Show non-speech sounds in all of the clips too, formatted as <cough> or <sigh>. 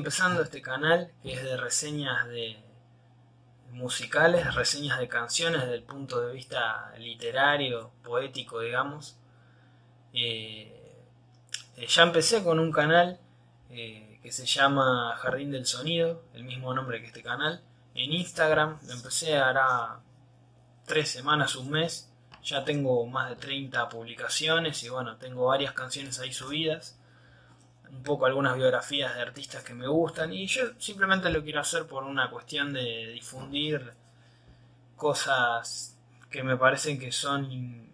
eh, empezando este canal que es de reseñas de musicales, reseñas de canciones desde el punto de vista literario, poético, digamos. Eh, eh, ya empecé con un canal que se llama Jardín del Sonido, el mismo nombre que este canal. En Instagram lo empecé hará tres semanas, un mes. Ya tengo más de 30 publicaciones y bueno, tengo varias canciones ahí subidas un poco algunas biografías de artistas que me gustan y yo simplemente lo quiero hacer por una cuestión de difundir cosas que me parecen que son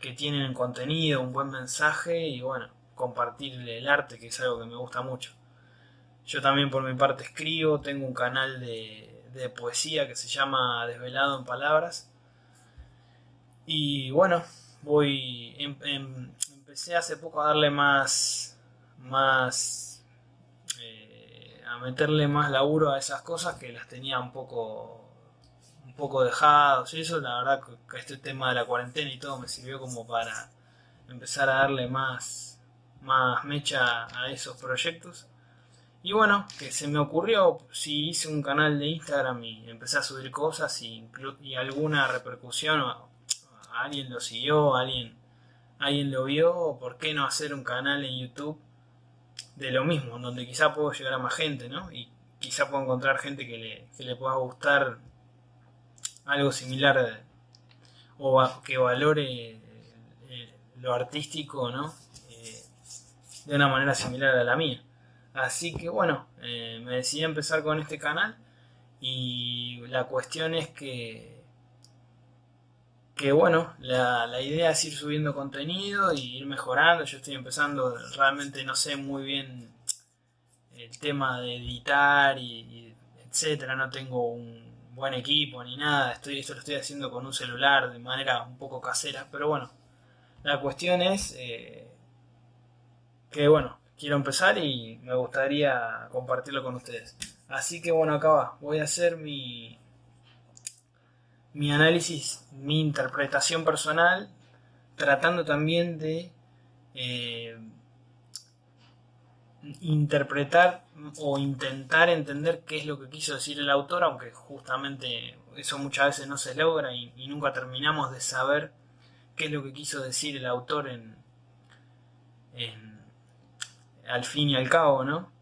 que tienen contenido, un buen mensaje y bueno, compartir el arte que es algo que me gusta mucho. Yo también por mi parte escribo, tengo un canal de, de poesía que se llama Desvelado en Palabras y bueno, voy em, em, empecé hace poco a darle más más eh, a meterle más laburo a esas cosas que las tenía un poco un poco dejados y eso la verdad que este tema de la cuarentena y todo me sirvió como para empezar a darle más más mecha a esos proyectos. Y bueno que se me ocurrió si hice un canal de Instagram y empecé a subir cosas y, alguna repercusión alguien lo siguió alguien alguien lo vio por qué no hacer un canal en YouTube de lo mismo, donde quizá puedo llegar a más gente, ¿no? Y quizá puedo encontrar gente que le, que le pueda gustar algo similar o que valore eh, lo artístico, ¿no? Eh, de una manera similar a la mía. Así que bueno, eh, me decidí empezar con este canal y la cuestión es que que bueno, la, la, idea es ir subiendo contenido y ir mejorando. Yo estoy empezando, realmente no sé muy bien el tema de editar y, etcétera. No tengo un buen equipo ni nada. Estoy, esto lo estoy haciendo con un celular de manera un poco casera. Pero bueno, la cuestión es eh, que bueno, quiero empezar y me gustaría compartirlo con ustedes. Así que bueno, acá va. Voy a hacer mi, mi análisis, mi interpretación personal, tratando también de eh, interpretar o intentar entender qué es lo que quiso decir el autor, aunque justamente eso muchas veces no se logra y, nunca terminamos de saber qué es lo que quiso decir el autor en, al fin y al cabo, ¿no?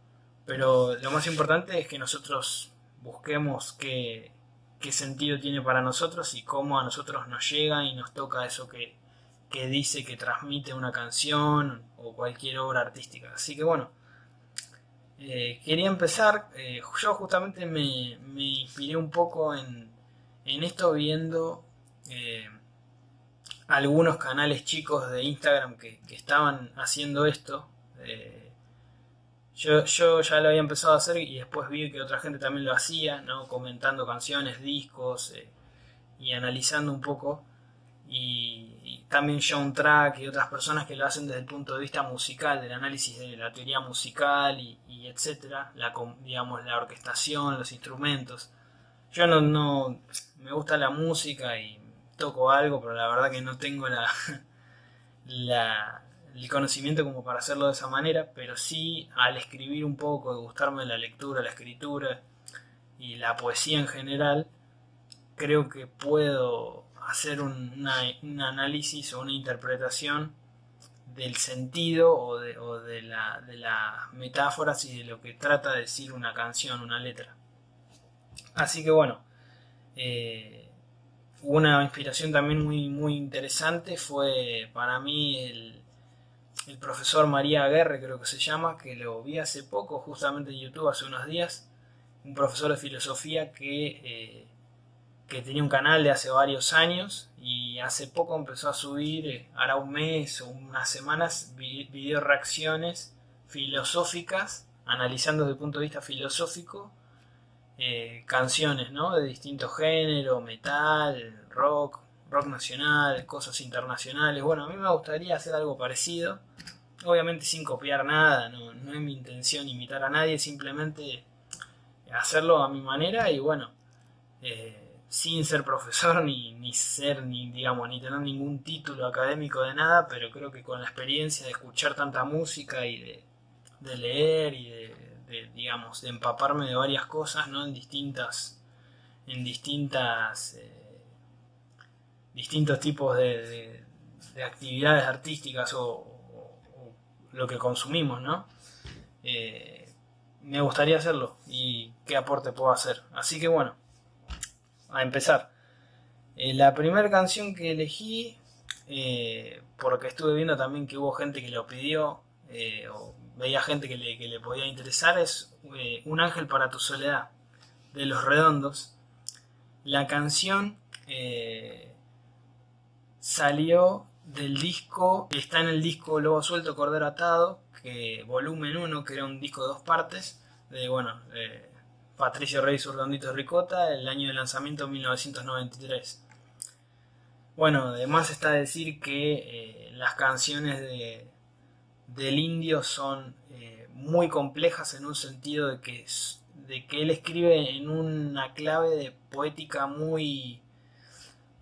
Pero lo más importante es que nosotros busquemos qué, qué sentido tiene para nosotros y cómo a nosotros nos llega y nos toca eso que, dice, que transmite una canción o cualquier obra artística. Así que bueno, eh, quería empezar, eh, yo justamente me, inspiré un poco en, esto viendo eh, algunos canales chicos de Instagram que, que estaban haciendo esto. Yo, yo ya lo había empezado a hacer y después vi que otra gente también lo hacía, ¿no? comentando canciones, discos eh, y analizando un poco. Y, también John Track y otras personas que lo hacen desde el punto de vista musical, del análisis de la teoría musical y, y etcétera, la, digamos, la orquestación, los instrumentos. Yo no, no me gusta la música y toco algo, pero la verdad que no tengo la, <laughs> la, el conocimiento como para hacerlo de esa manera, pero sí al escribir un poco, de gustarme la lectura, la escritura y la poesía en general, creo que puedo hacer un, análisis o una interpretación del sentido o, de, o de, la, de las metáforas y de lo que trata de decir una canción, una letra. Así que bueno, eh, una inspiración también muy, muy interesante fue para mí el, el profesor María Aguerre, creo que se llama, que lo vi hace poco, justamente en YouTube, hace unos días, un profesor de filosofía que, eh, que tenía un canal de hace varios años y hace poco empezó a subir, eh, hará un mes o unas semanas, video reacciones filosóficas, analizando desde el punto de vista filosófico, eh, canciones ¿no? de distintos géneros, metal, rock, rock nacional, cosas internacionales. Bueno, a mí me gustaría hacer algo parecido. Obviamente sin copiar nada, no, es mi intención imitar a nadie, simplemente hacerlo a mi manera y bueno, eh, sin ser profesor ni, ni ser, ni digamos, ni tener ningún título académico de nada, pero creo que con la experiencia de escuchar tanta música y de de leer y de, digamos, de empaparme de varias cosas, ¿no? En distintas, en distintas, eh, distintos tipos de, actividades artísticas o, lo que consumimos, ¿no? Eh, me gustaría hacerlo y qué aporte puedo hacer. Así que bueno, a empezar. Eh, la primera canción que elegí, eh, porque estuve viendo también que hubo gente que lo pidió, o veía gente que le podía interesar, es Un ángel para tu soledad, de Los Redondos. La canción salió del disco, está en el disco Lobo Suelto, Cordero Atado, que volumen 1, que era un disco de dos partes, de bueno, Patricio Rey Redondito Ricota, el año de lanzamiento 1993. Bueno, además está decir que eh, las canciones de, del indio son eh, muy complejas en un sentido de que, de que él escribe en una clave de poética muy,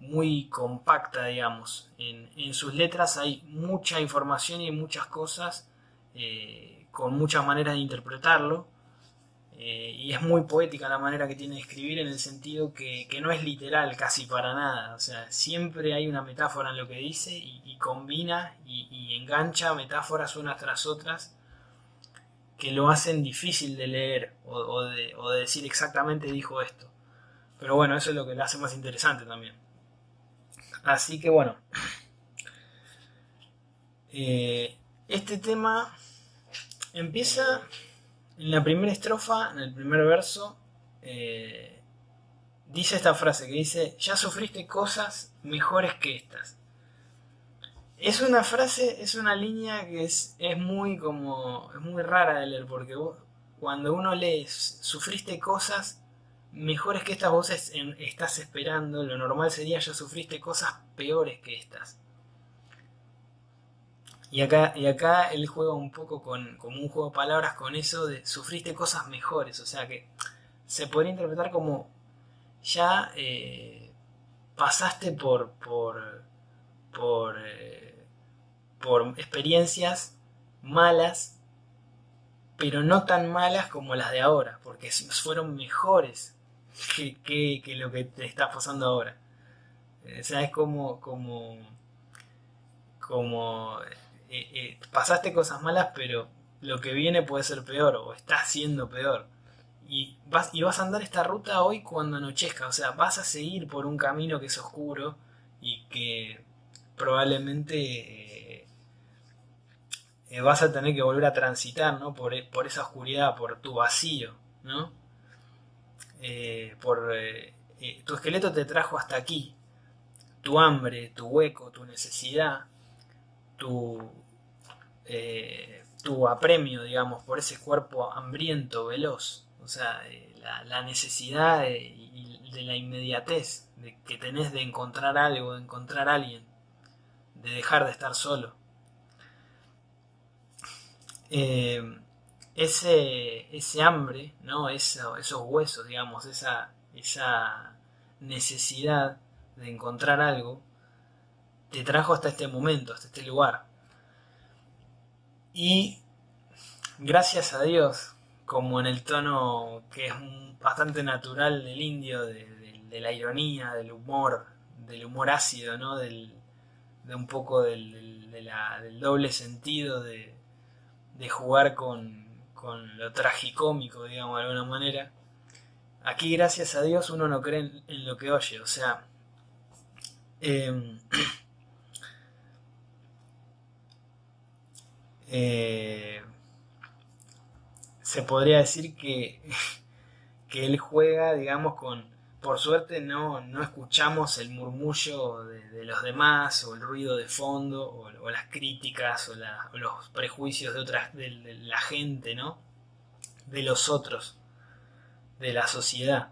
muy compacta, digamos. En, sus letras hay mucha información y muchas cosas eh, con muchas maneras de interpretarlo eh, y es muy poética la manera que tiene de escribir en el sentido que, no es literal casi para nada. O sea, siempre hay una metáfora en lo que dice y, combina y, engancha metáforas unas tras otras que lo hacen difícil de leer o, de, decir exactamente dijo esto. Pero bueno, eso es lo que lo hace más interesante también. Así que bueno. Eh, este tema empieza en la primera estrofa, en el primer verso, eh, dice esta frase que dice, ya sufriste cosas mejores que estas. Es una frase, es una línea que es, es muy como, es muy rara de leer, porque cuando uno lee, sufriste cosas mejores que estas, vos estás esperando, lo normal sería, ya sufriste cosas peores que estas. Y acá, y acá él juega un poco con, como un juego de palabras con eso de sufriste cosas mejores. O sea que se podría interpretar como ya eh, pasaste por, por, por, eh, por experiencias malas, pero no tan malas como las de ahora, porque fueron mejores que, que, lo que te está pasando ahora. O sea, es como, como, como eh, eh, pasaste cosas malas, pero lo que viene puede ser peor o está siendo peor. Y vas, y vas a andar esta ruta hoy cuando anochezca, o sea, vas a seguir por un camino que es oscuro y que probablemente eh, vas a tener que volver a transitar, ¿no? Por, por esa oscuridad, por tu vacío, ¿no? Por tu esqueleto te trajo hasta aquí, tu hambre, tu hueco, tu necesidad, tu, eh, tu apremio, digamos, por ese cuerpo hambriento, veloz. O sea, eh, la, necesidad de, la inmediatez de que tenés de encontrar algo, de encontrar a alguien, de dejar de estar solo. Eh, ese, ese hambre, ¿no? esos huesos, digamos, esa, esa necesidad de encontrar algo, te trajo hasta este momento, hasta este lugar. Y gracias a Dios, como en el tono que es bastante natural del indio, de, la ironía, del humor, del humor ácido, ¿no? Del, de un poco del, doble sentido de, jugar con, lo tragicómico, digamos, de alguna manera. Aquí, gracias a Dios, uno no cree en, lo que oye, o sea, em, <clears throat> Eh, se podría decir que, <laughs> que él juega, digamos, con... Por suerte no, no escuchamos el murmullo de, los demás o el ruido de fondo o, las críticas o, los prejuicios de, otras, de, la gente, ¿no? De los otros, de la sociedad.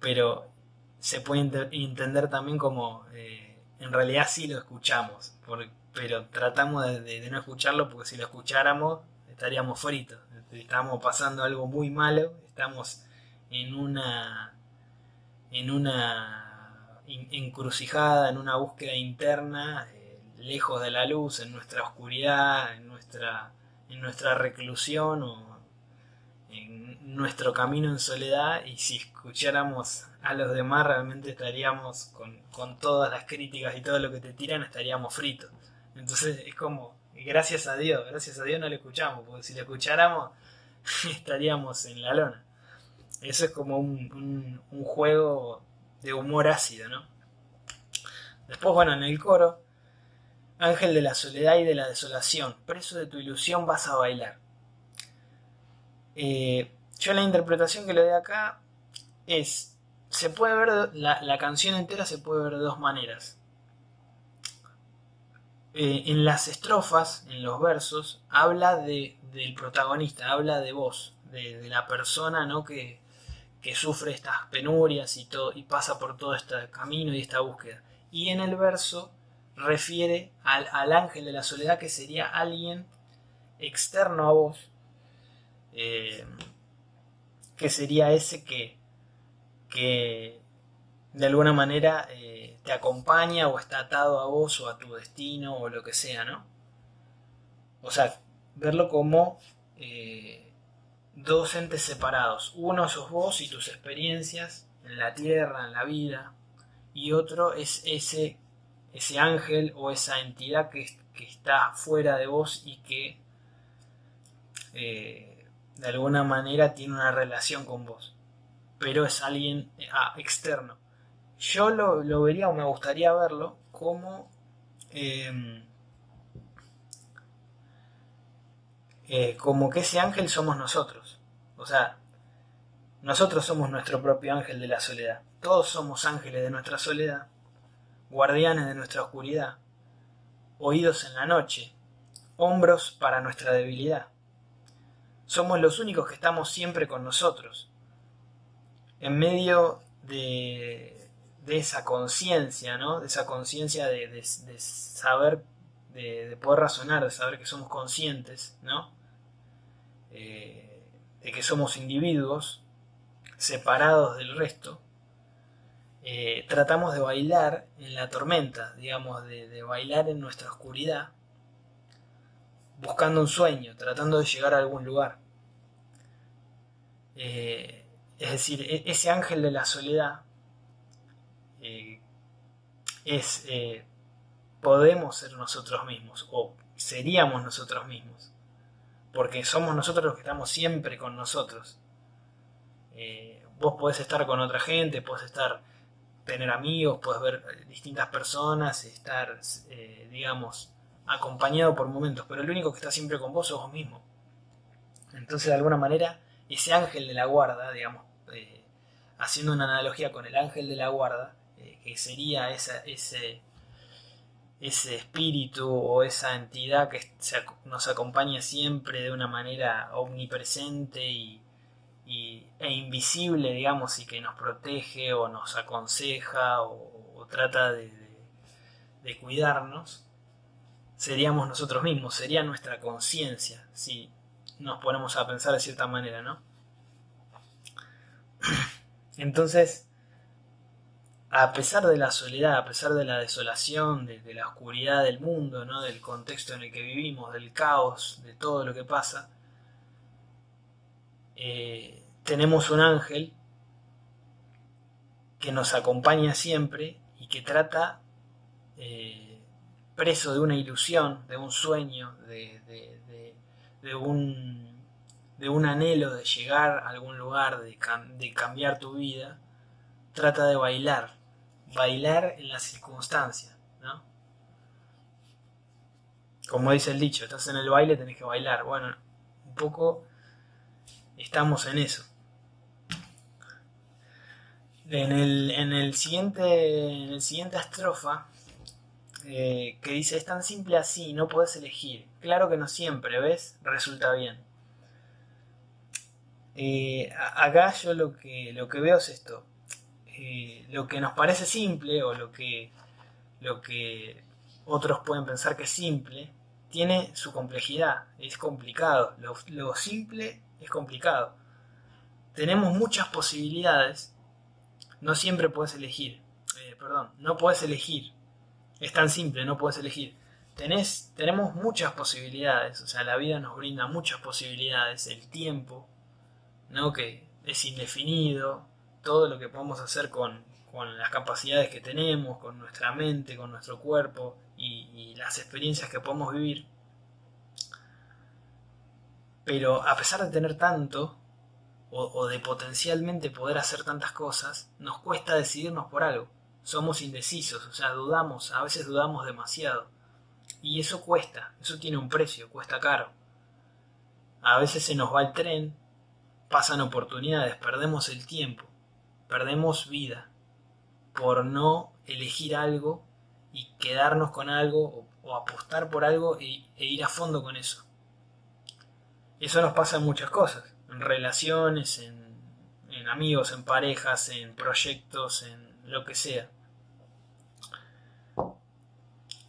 Pero se puede entender también como eh, en realidad sí lo escuchamos, pero tratamos de, no escucharlo porque si lo escucháramos estaríamos fritos. Estamos pasando algo muy malo, estamos en una en una encrucijada, en una búsqueda interna, eh, lejos de la luz, en nuestra oscuridad, en nuestra en nuestra reclusión o en nuestro camino en soledad y si escucháramos a los demás realmente estaríamos con, con todas las críticas y todo lo que te tiran estaríamos fritos. Entonces es como, gracias a Dios, gracias a Dios no le escuchamos, porque si le escucháramos <laughs> estaríamos en la lona. Eso es como un, un, juego de humor ácido, ¿no? Después, bueno, en el coro, Ángel de la soledad y de la desolación, preso de tu ilusión vas a bailar. Eh, yo la interpretación que le doy acá es, se puede ver, la, la canción entera se puede ver de dos maneras. Eh, en las estrofas, en los versos, habla de, del protagonista, habla de vos, de, la persona ¿no? que, que, sufre estas penurias y, todo, y pasa por todo este camino y esta búsqueda. Y en el verso refiere al, al ángel de la soledad que sería alguien externo a vos, eh, que sería ese que, que de alguna manera eh, te acompaña o está atado a vos o a tu destino o lo que sea, ¿no? O sea, verlo como eh, dos entes separados. Uno sos vos y tus experiencias en la tierra, en la vida, y otro es ese, ese ángel o esa entidad que, está fuera de vos y que eh, de alguna manera tiene una relación con vos, pero es alguien ah, externo yo lo, vería o me gustaría verlo como em, eh, como que ese ángel somos nosotros. O sea, nosotros somos nuestro propio ángel de la soledad. Todos somos ángeles de nuestra soledad, guardianes de nuestra oscuridad, oídos en la noche, hombros para nuestra debilidad. Somos los únicos que estamos siempre con nosotros, en medio de, de esa conciencia, ¿no? De esa conciencia de, saber, de, poder razonar, de saber que somos conscientes, ¿no? Eh, de que somos individuos separados del resto, eh, tratamos de bailar en la tormenta, digamos, de, bailar en nuestra oscuridad, buscando un sueño, tratando de llegar a algún lugar. Eh, es decir, e, ese ángel de la soledad es podemos ser nosotros mismos o seríamos nosotros mismos porque somos nosotros los que estamos siempre con nosotros. Eh, vos podés estar con otra gente podés estar tener amigos podés ver distintas personas estar digamos acompañado por momentos pero el único que está siempre con vos sos vos mismo. Entonces de alguna manera ese ángel de la guarda digamos haciendo una analogía con el ángel de la guarda que sería ese, ese espíritu o esa entidad que nos acompaña siempre de una manera omnipresente y, e invisible, digamos, y que nos protege o nos aconseja o, trata de, cuidarnos, seríamos nosotros mismos, sería nuestra conciencia, si nos ponemos a pensar de cierta manera, ¿no? <clears throat> Entonces, a pesar de la soledad, a pesar de la desolación, de, la oscuridad del mundo, ¿no? del contexto en el que vivimos, del caos, de todo lo que pasa, eh, tenemos un ángel que nos acompaña siempre y que trata, eh, preso de una ilusión, de un sueño, de, un, de un anhelo de llegar a algún lugar, de, de cambiar tu vida, trata de bailar, bailar en las circunstancias, ¿no? Como dice el dicho, estás en el baile, tenés que bailar. Bueno, un poco estamos en eso. En el, en el siguiente, en el siguiente estrofa, eh, que dice, es tan simple así, no puedes elegir. Claro que no siempre, ¿ves? Resulta bien. Eh, acá yo lo que, lo que veo es esto. Eh, lo que nos parece simple o lo que, lo que otros pueden pensar que es simple, tiene su complejidad, es complicado. Lo, simple es complicado. Tenemos muchas posibilidades, no siempre puedes elegir. Eh, perdón, no puedes elegir. Es tan simple, no puedes elegir. tenés, tenemos muchas posibilidades, o sea, la vida nos brinda muchas posibilidades, el tiempo, ¿no? Que es indefinido, todo lo que podemos hacer con, con las capacidades que tenemos, con nuestra mente, con nuestro cuerpo y, las experiencias que podemos vivir. Pero a pesar de tener tanto, o, de potencialmente poder hacer tantas cosas, nos cuesta decidirnos por algo. Somos indecisos, o sea, dudamos, a veces dudamos demasiado. Y eso cuesta, eso tiene un precio, cuesta caro. A veces se nos va el tren, pasan oportunidades, perdemos el tiempo, perdemos vida por no elegir algo y quedarnos con algo o, apostar por algo e, ir a fondo con eso. Eso nos pasa en muchas cosas, en relaciones, en, amigos, en parejas, en proyectos, en lo que sea.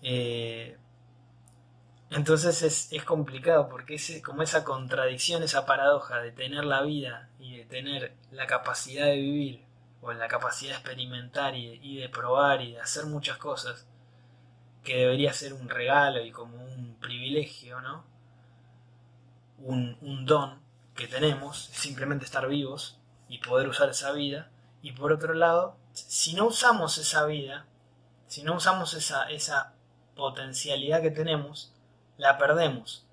Eh, entonces es, es, complicado porque es como esa contradicción, esa paradoja de tener la vida y de tener la capacidad de vivir o la capacidad de experimentar y de, probar y de hacer muchas cosas que debería ser un regalo y como un privilegio, ¿no? Un, un don que tenemos, simplemente estar vivos y poder usar esa vida. Y por otro lado, si no usamos esa vida, si no usamos esa, esa potencialidad que tenemos, la perdemos.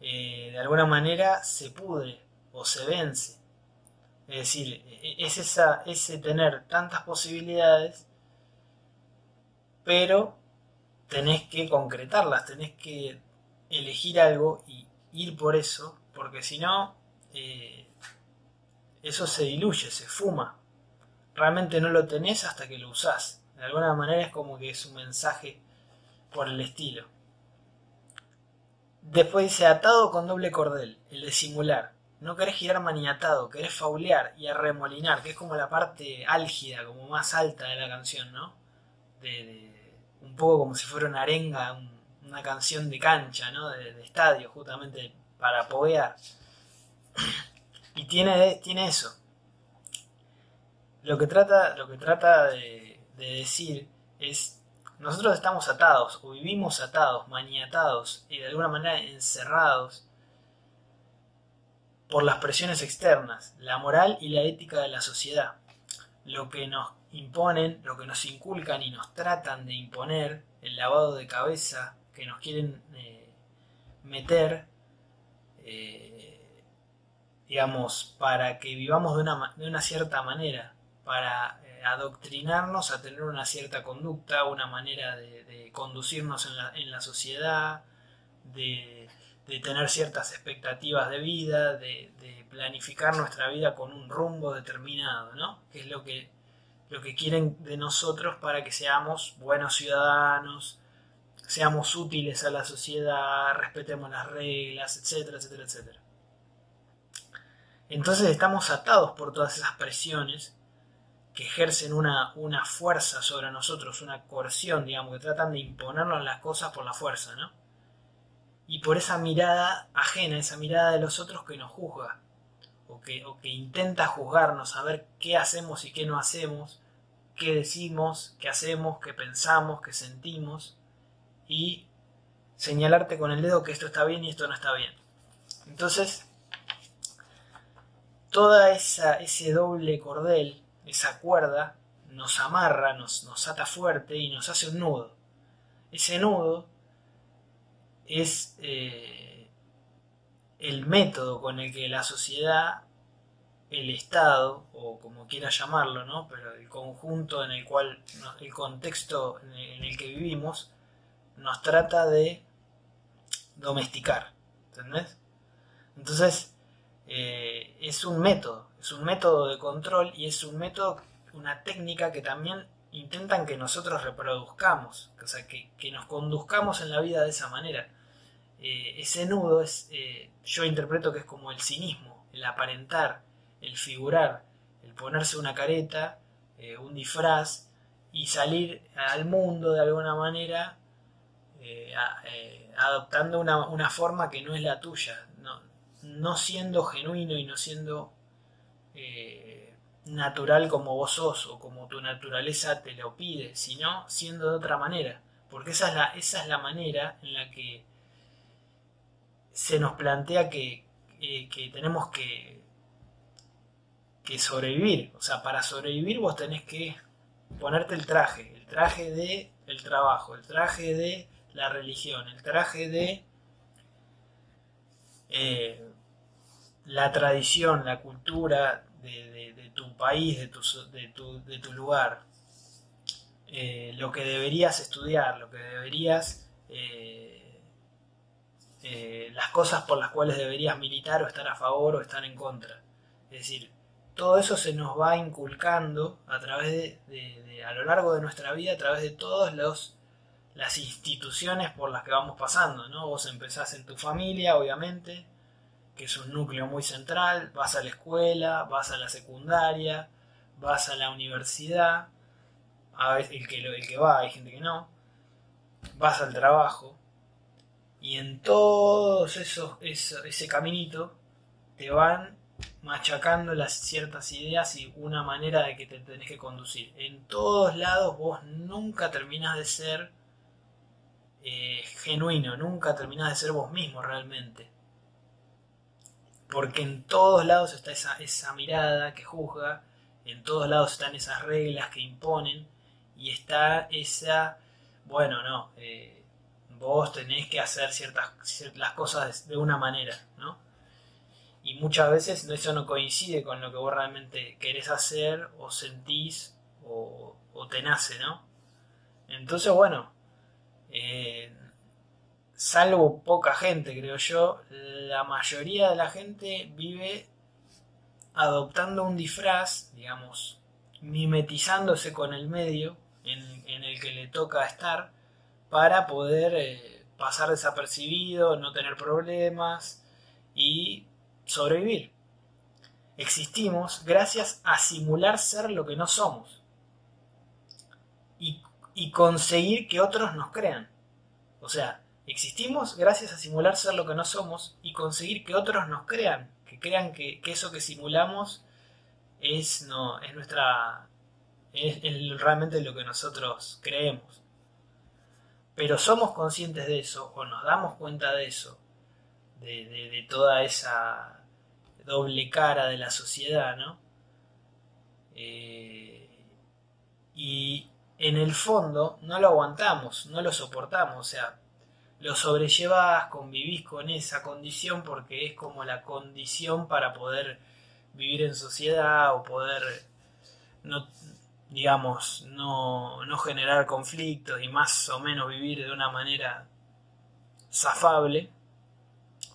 Eh, de alguna manera se pudre o se vence. Es decir, e, es esa, ese tener tantas posibilidades, pero tenés que concretarlas, tenés que elegir algo y ir por eso, porque si no, eh, eso se diluye, se fuma. Realmente no lo tenés hasta que lo usás. De alguna manera es como que es un mensaje por el estilo. Después dice atado con doble cordel, el de singular no querés girar maniatado, querés faulear y arremolinar, que es como la parte álgida, como más alta de la canción, ¿no? De, un poco como si fuera una arenga, una canción de cancha, ¿no? De, estadio, justamente para poguear. Y tiene, tiene eso. Lo que trata, lo que trata de, de decir es, nosotros estamos atados, o vivimos atados, maniatados, y de alguna manera encerrados por las presiones externas, la moral y la ética de la sociedad. Lo que nos imponen, lo que nos inculcan y nos tratan de imponer, el lavado de cabeza que nos quieren eh, meter, eh, digamos, para que vivamos de una, de una cierta manera, para eh, adoctrinarnos a tener una cierta conducta, una manera de, conducirnos en la sociedad, de de tener ciertas expectativas de vida, de, planificar nuestra vida con un rumbo determinado, ¿no? Que es lo que, lo que quieren de nosotros para que seamos buenos ciudadanos, seamos útiles a la sociedad, respetemos las reglas, etcétera, etcétera, etcétera. Entonces estamos atados por todas esas presiones que ejercen una, una fuerza sobre nosotros, una coerción, digamos, que tratan de imponernos las cosas por la fuerza, ¿no? Y por esa mirada ajena, esa mirada de los otros que nos juzga, o que, o que intenta juzgarnos, saber qué hacemos y qué no hacemos, qué decimos, qué hacemos, qué pensamos, qué sentimos, y señalarte con el dedo que esto está bien y esto no está bien. Entonces, toda esa, ese doble cordel, esa cuerda, nos amarra, nos, nos ata fuerte y nos hace un nudo. Ese nudo es eh, el método con el que la sociedad, el Estado, o como quiera llamarlo, ¿no? pero el conjunto en el cual, el contexto en el que vivimos, nos trata de domesticar. ¿Entendés? Entonces, eh, es un método, es un método de control y es un método, una técnica que también intentan que nosotros reproduzcamos, o sea, que, nos conduzcamos en la vida de esa manera. Eh, ese nudo es, eh, yo interpreto que es como el cinismo, el aparentar, el figurar, el ponerse una careta, eh, un disfraz y salir al mundo de alguna manera adoptando una, una, forma que no es la tuya, no, no siendo genuino y no siendo natural como vos sos o como tu naturaleza te lo pide, sino siendo de otra manera, porque esa es la, esa es la manera en la que se nos plantea que, que tenemos que, que sobrevivir. O sea, para sobrevivir vos tenés que ponerte el traje, el traje de el trabajo, el traje de la religión, el traje de eh, la tradición, la cultura de, tu país, de tu, de tu, lugar, eh, lo que deberías estudiar, lo que deberías, eh, las cosas por las cuales deberías militar o estar a favor o estar en contra. Es decir, todo eso se nos va inculcando a través de, a lo largo de nuestra vida, a través de todas las instituciones por las que vamos pasando, ¿no? Vos empezás en tu familia, obviamente, que es un núcleo muy central, vas a la escuela, vas a la secundaria, vas a la universidad, a veces el que, el que va, hay gente que no, vas al trabajo, y en todo eso, ese caminito te van machacando las ciertas ideas y una manera de que te tenés que conducir. En todos lados vos nunca terminás de ser eh, genuino, nunca terminás de ser vos mismo realmente. Porque en todos lados está esa, esa mirada que juzga, en todos lados están esas reglas que imponen y está esa, bueno, no, eh, vos tenés que hacer ciertas, cosas de una manera, ¿no? y muchas veces eso no coincide con lo que vos realmente querés hacer o sentís o, te nace, ¿no? Entonces, bueno, eh, salvo poca gente, creo yo, la mayoría de la gente vive adoptando un disfraz, digamos, mimetizándose con el medio en, el que le toca estar para poder eh, pasar desapercibido, no tener problemas y sobrevivir. Existimos gracias a simular ser lo que no somos y, conseguir que otros nos crean. O sea, existimos gracias a simular ser lo que no somos y conseguir que otros nos crean, que crean que, eso que simulamos es, no, es nuestra es, realmente lo que nosotros creemos. Pero somos conscientes de eso o nos damos cuenta de eso de, toda esa doble cara de la sociedad, ¿no? Eh, y en el fondo no lo aguantamos, no lo soportamos, o sea, lo sobrellevas, convivís con esa condición porque es como la condición para poder vivir en sociedad o poder, no, digamos, no, no generar conflictos y más o menos vivir de una manera zafable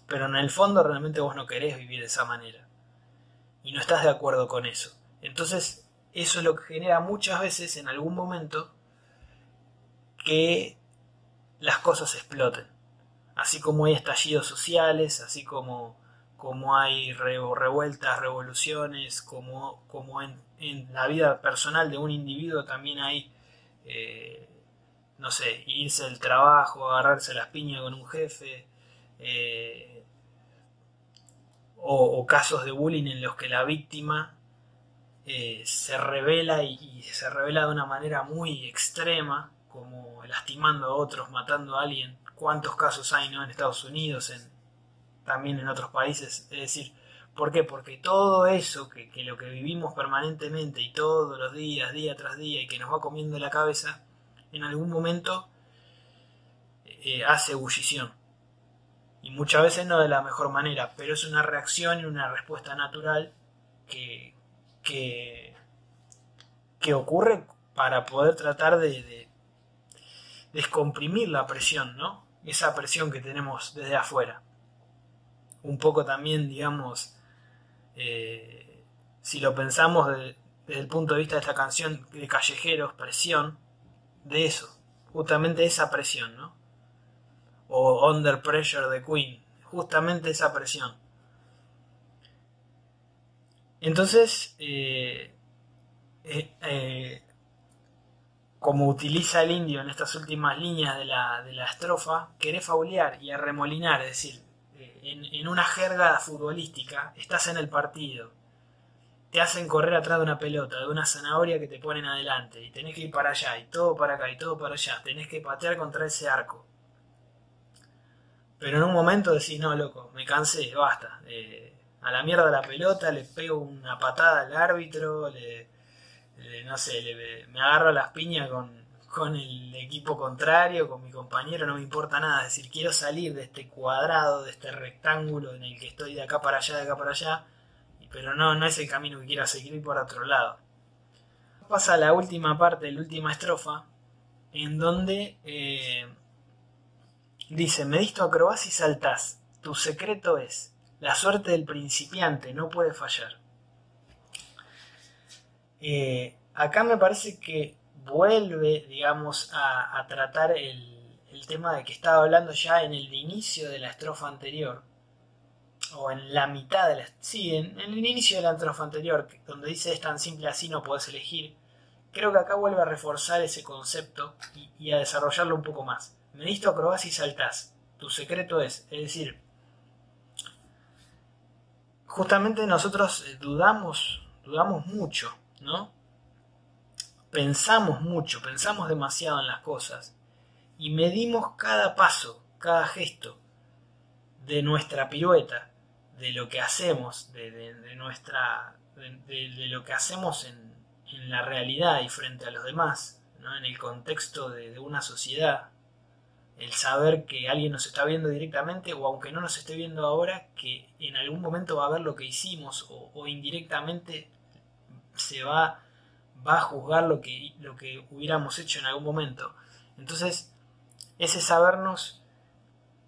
pero en el fondo realmente vos no querés vivir de esa manera. Y no estás de acuerdo con eso. Entonces, eso es lo que genera muchas veces en algún momento que las cosas exploten. Así como hay estallidos sociales, así como, como hay revueltas, revoluciones, como, como en, la vida personal de un individuo también hay, eh, no sé, irse del trabajo, agarrarse las piñas con un jefe, eh, o, casos de bullying en los que la víctima eh, se revela y, se revela de una manera muy extrema, como lastimando a otros, matando a alguien. ¿Cuántos casos hay ¿no? en Estados Unidos, en, también en otros países? Es decir, ¿por qué? Porque todo eso que, lo que vivimos permanentemente y todos los días, día tras día, y que nos va comiendo la cabeza, en algún momento eh, hace ebullición y muchas veces no de la mejor manera, pero es una reacción y una respuesta natural que, que, ocurre para poder tratar de, descomprimir la presión, ¿no? Esa presión que tenemos desde afuera. Un poco también, digamos, eh, si lo pensamos desde el punto de vista de esta canción de Callejeros, presión, de eso, justamente esa presión, ¿no? o Under Pressure de Queen, justamente esa presión. Entonces, eh, eh, como utiliza el indio en estas últimas líneas de la, de la estrofa, querés faulear y arremolinar, es decir, en, en, una jerga futbolística, estás en el partido te hacen correr atrás de una pelota, de una zanahoria que te ponen adelante, y tenés que ir para allá, y todo para acá, y todo para allá, tenés que patear contra ese arco. Pero en un momento decís, no, loco, me cansé, basta. Eh, a la mierda la pelota, le pego una patada al árbitro, le, no sé, le, me agarro las piñas con, con el equipo contrario, con mi compañero, no me importa nada. Es decir, quiero salir de este cuadrado, de este rectángulo en el que estoy de acá para allá, de acá para allá pero no, no es el camino que quiera seguir por otro lado. Pasa la última parte, la última estrofa, en donde eh, dice, me disto acrobás y saltás, tu secreto es, la suerte del principiante no puede fallar. Eh, acá me parece que vuelve, digamos, a, tratar el, tema de que estaba hablando ya en el inicio de la estrofa anterior, o en la mitad de la... Sí, en, el inicio de la estrofa anterior, donde dice es tan simple así, no puedes elegir, creo que acá vuelve a reforzar ese concepto y, a desarrollarlo un poco más. Me diste acrobás y saltás. Tu secreto es, es decir, justamente nosotros eh, dudamos, dudamos mucho, ¿no? Pensamos mucho, pensamos demasiado en las cosas y medimos cada paso, cada gesto de nuestra pirueta de lo que hacemos, de, nuestra, de, lo que hacemos en, la realidad y frente a los demás, ¿no? en el contexto de, una sociedad, el saber que alguien nos está viendo directamente o aunque no nos esté viendo ahora, que en algún momento va a ver lo que hicimos o, indirectamente se va, va a juzgar lo que, lo que hubiéramos hecho en algún momento. Entonces, ese sabernos,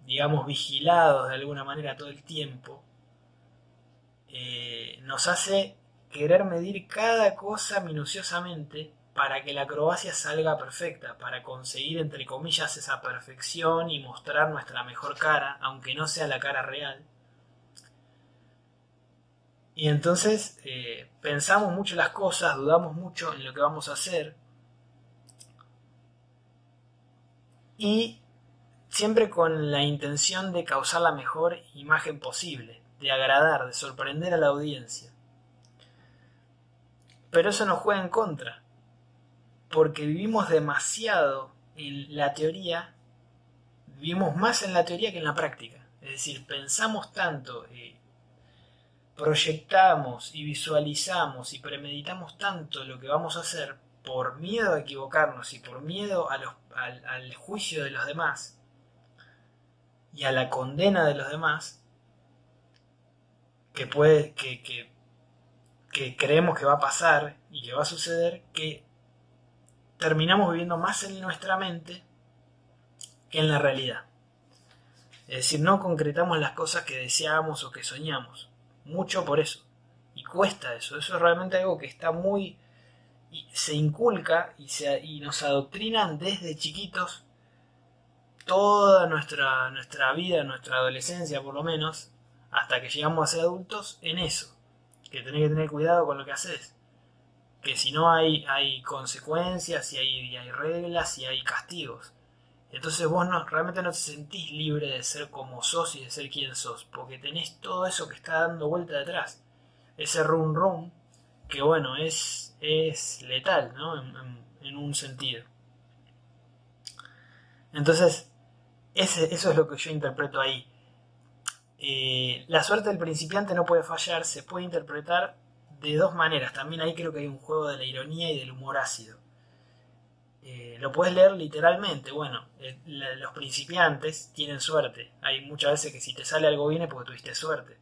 digamos, vigilados de alguna manera todo el tiempo, eh, nos hace querer medir cada cosa minuciosamente para que la acrobacia salga perfecta, para conseguir, entre comillas, esa perfección y mostrar nuestra mejor cara, aunque no sea la cara real. Y entonces eh, pensamos mucho las cosas, dudamos mucho en lo que vamos a hacer. Y siempre con la intención de causar la mejor imagen posible de agradar, de sorprender a la audiencia. Pero eso nos juega en contra, porque vivimos demasiado en la teoría, vivimos más en la teoría que en la práctica. Es decir, pensamos tanto, eh, proyectamos y visualizamos y premeditamos tanto lo que vamos a hacer por miedo a equivocarnos y por miedo al, juicio de los demás y a la condena de los demás, que puede, que, que, creemos que va a pasar y que va a suceder, que terminamos viviendo más en nuestra mente que en la realidad. Es decir, no concretamos las cosas que deseamos o que soñamos. Mucho por eso. Y cuesta eso. Eso es realmente algo que está muy... Y se inculca y, se, y nos adoctrinan desde chiquitos toda nuestra, nuestra vida, nuestra adolescencia por lo menos, hasta que llegamos a ser adultos en eso. Que tenés que tener cuidado con lo que haces. Que si no hay, hay consecuencias, y hay, hay reglas, y hay castigos. Entonces vos realmente no te sentís libre de ser como sos y de ser quien sos. Porque tenés todo eso que está dando vuelta detrás. Ese rum rum que bueno, es, es letal, ¿no? En, un sentido. Entonces, ese, eso es lo que yo interpreto ahí. Eh, la suerte del principiante no puede fallar, se puede interpretar de dos maneras. También ahí creo que hay un juego de la ironía y del humor ácido. Eh, lo puedes leer literalmente. Bueno, eh, los principiantes tienen suerte. Hay muchas veces que si te sale algo bien es porque tuviste suerte.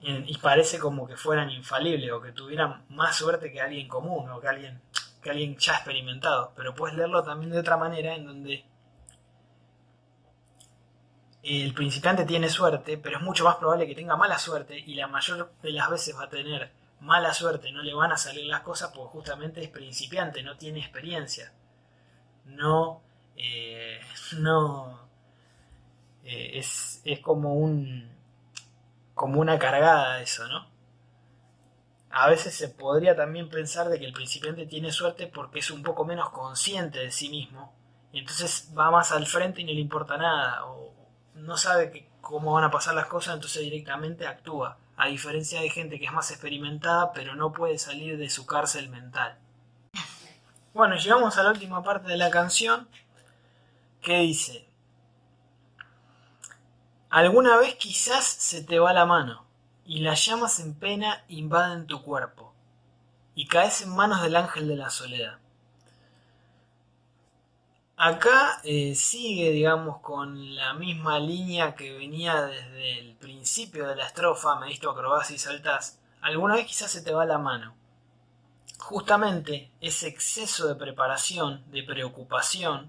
y parece como que fueran infalibles o que tuvieran más suerte que alguien común o que alguien, que alguien ya experimentado. Pero puedes leerlo también de otra manera en donde el principiante tiene suerte, pero es mucho más probable que tenga mala suerte y la mayor de las veces va a tener mala suerte, no le van a salir las cosas porque justamente es principiante, no tiene experiencia. No, eh, <laughs> no, eh, es, es, como un, como una cargada eso, ¿no? A veces se podría también pensar de que el principiante tiene suerte porque es un poco menos consciente de sí mismo y entonces va más al frente y no le importa nada o, no sabe cómo van a pasar las cosas, entonces directamente actúa. A diferencia de gente que es más experimentada, pero no puede salir de su cárcel mental. Bueno, llegamos a la última parte de la canción que dice, alguna vez quizás se te va la mano y las llamas en pena invaden tu cuerpo y caes en manos del ángel de la soledad. Acá eh, sigue, digamos, con la misma línea que venía desde el principio de la estrofa, me visto acrobacia y saltas. Alguna vez quizás se te va la mano. Justamente ese exceso de preparación, de preocupación,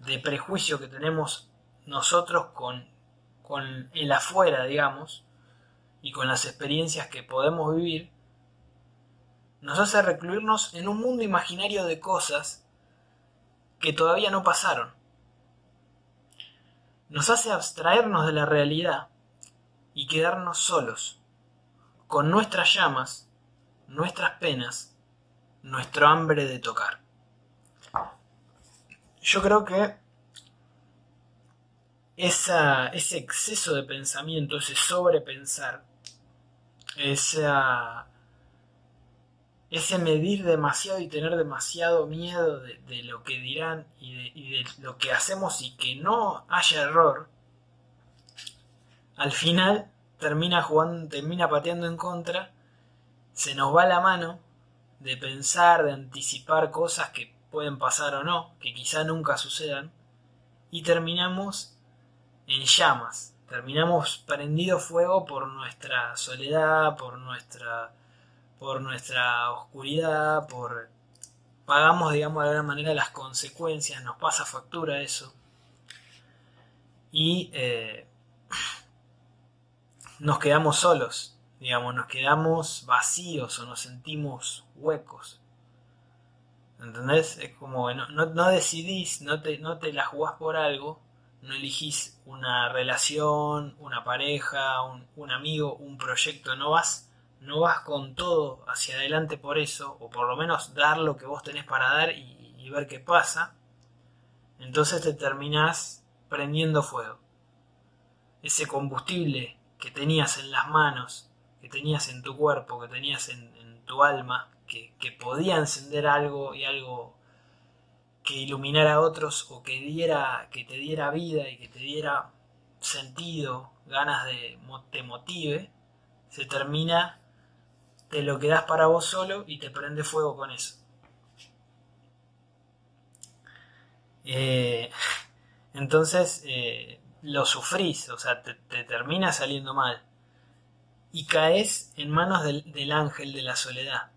de prejuicio que tenemos nosotros con, con el afuera, digamos, y con las experiencias que podemos vivir, nos hace recluirnos en un mundo imaginario de cosas que todavía no pasaron. Nos hace abstraernos de la realidad y quedarnos solos, con nuestras llamas, nuestras penas, nuestro hambre de tocar. Yo creo que ese exceso de pensamiento, ese sobrepensar, esa ese medir demasiado y tener demasiado miedo de, lo que dirán y de, lo que hacemos y que no haya error, al final termina jugando, termina pateando en contra, se nos va la mano de pensar, de anticipar cosas que pueden pasar o no, que quizá nunca sucedan, y terminamos en llamas, terminamos prendido fuego por nuestra soledad, por nuestra por nuestra oscuridad, por pagamos, digamos, de alguna manera las consecuencias, nos pasa factura eso. Y eh, nos quedamos solos, digamos, nos quedamos vacíos o nos sentimos huecos. ¿Entendés? Es como, no, no, decidís, no te, no te la jugás por algo, no elegís una relación, una pareja, un, un amigo, un proyecto, no vas no vas con todo hacia adelante por eso, o por lo menos dar lo que vos tenés para dar y, ver qué pasa, entonces te terminás prendiendo fuego. Ese combustible que tenías en las manos, que tenías en tu cuerpo, que tenías en, tu alma, que, que, podía encender algo y algo que iluminara a otros o que diera, que te diera vida y que te diera sentido, ganas de te motive, se termina te lo quedas para vos solo y te prende fuego con eso. Eh, <laughs> entonces eh, lo sufrís, o sea, te, termina saliendo mal. Y caes en manos del, del ángel de la soledad.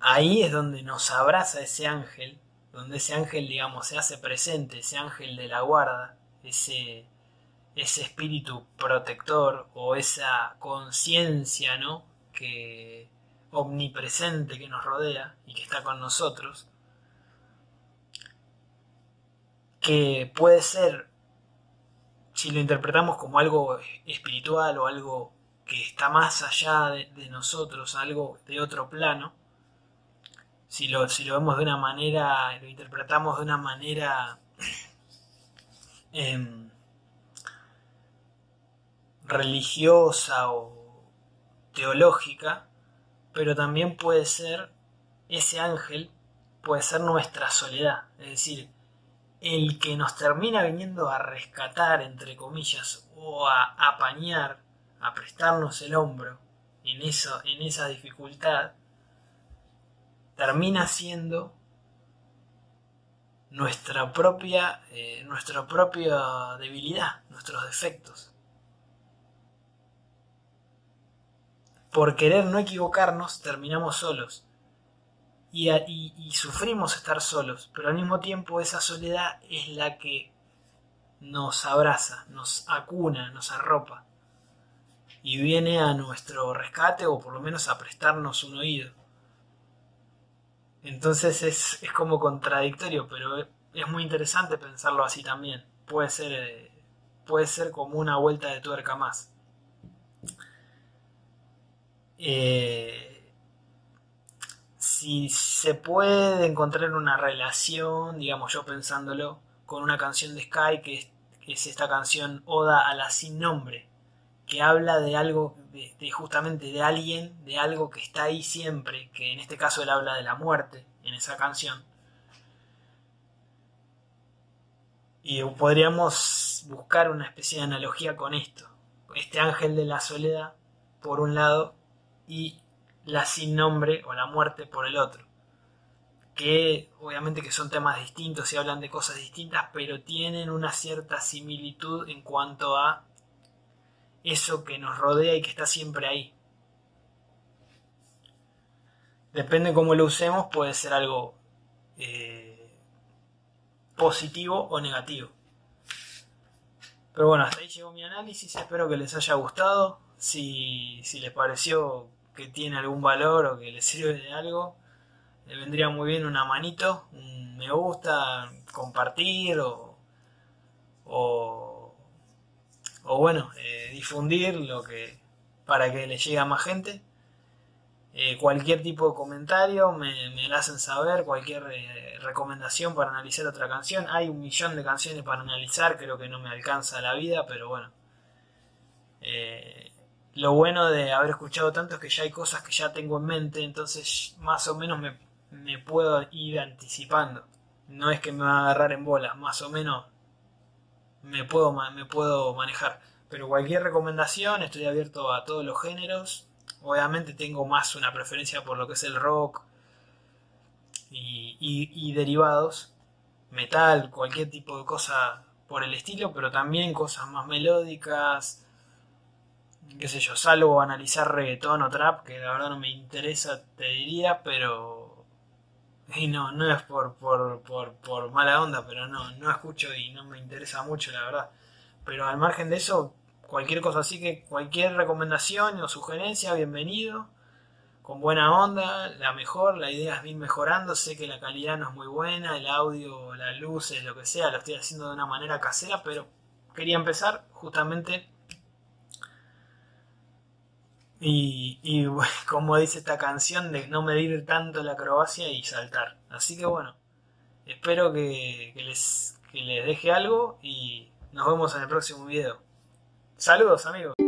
Ahí es donde nos abraza ese ángel, donde ese ángel, digamos, se hace presente, ese ángel de la guarda, ese, ese espíritu protector o esa conciencia, ¿no? Que omnipresente que nos rodea y que está con nosotros, que puede ser, si lo interpretamos como algo espiritual o algo que está más allá de, nosotros, algo de otro plano, si lo, si lo vemos de una manera, lo interpretamos de una manera <clears throat> em, religiosa o teológica, pero también puede ser ese ángel, puede ser nuestra soledad, es decir, el que nos termina viniendo a rescatar, entre comillas, o a apañar, a prestarnos el hombro en, eso, en esa dificultad, termina siendo nuestra propia, eh, nuestra propia debilidad, nuestros defectos. Por querer no equivocarnos, terminamos solos. Y, sufrimos estar solos, pero al mismo tiempo esa soledad es la que nos abraza, nos acuna, nos arropa. Y viene a nuestro rescate o por lo menos a prestarnos un oído. Entonces es, como contradictorio, pero es muy interesante pensarlo así también. Puede ser, eh, puede ser como una vuelta de tuerca más. Eh, si se puede encontrar una relación, digamos yo pensándolo, con una canción de Sky que, es esta canción Oda a la sin nombre, que habla de algo, de, justamente de alguien, de algo que está ahí siempre, que en este caso él habla de la muerte en esa canción. Y podríamos buscar una especie de analogía con esto. Este ángel de la soledad, por un lado, y la sin nombre o la muerte por el otro. Que obviamente que son temas distintos y hablan de cosas distintas, pero tienen una cierta similitud en cuanto a eso que nos rodea y que está siempre ahí. Depende cómo lo usemos, puede ser algo eh, positivo o negativo. Pero bueno, hasta ahí llegó mi análisis, espero que les haya gustado. Si, si les pareció que tiene algún valor o que les sirve de algo, le vendría muy bien una manito, un me gusta, compartir o, o, bueno, eh, difundir lo que para que le llegue a más gente. Eh, cualquier tipo de comentario me, me lo hacen saber, cualquier eh, recomendación para analizar otra canción. Hay un millón de canciones para analizar, creo que no me alcanza la vida, pero bueno. Lo bueno de haber escuchado tanto es que ya hay cosas que ya tengo en mente, entonces más o menos me, puedo ir anticipando. No es que me va a agarrar en bolas, más o menos me puedo, me puedo manejar. Pero cualquier recomendación, estoy abierto a todos los géneros. Obviamente tengo más una preferencia por lo que es el rock y, derivados, metal, cualquier tipo de cosa por el estilo, pero también cosas más melódicas, qué sé yo, salvo analizar reggaetón o trap, que la verdad no me interesa, te diría, pero... Y no, no es por, por, por, por mala onda, pero no, no escucho y no me interesa mucho, la verdad. Pero al margen de eso, cualquier cosa así que cualquier recomendación o sugerencia, bienvenido. Con buena onda, la mejor, la idea es ir mejorando, sé que la calidad no es muy buena, el audio, las luces, lo que sea, lo estoy haciendo de una manera casera, pero quería empezar justamente y, y <laughs> como dice esta canción de no medir tanto la acrobacia y saltar. Así que bueno, espero que, que les, que les deje algo y nos vemos en el próximo video. Saludos amigos.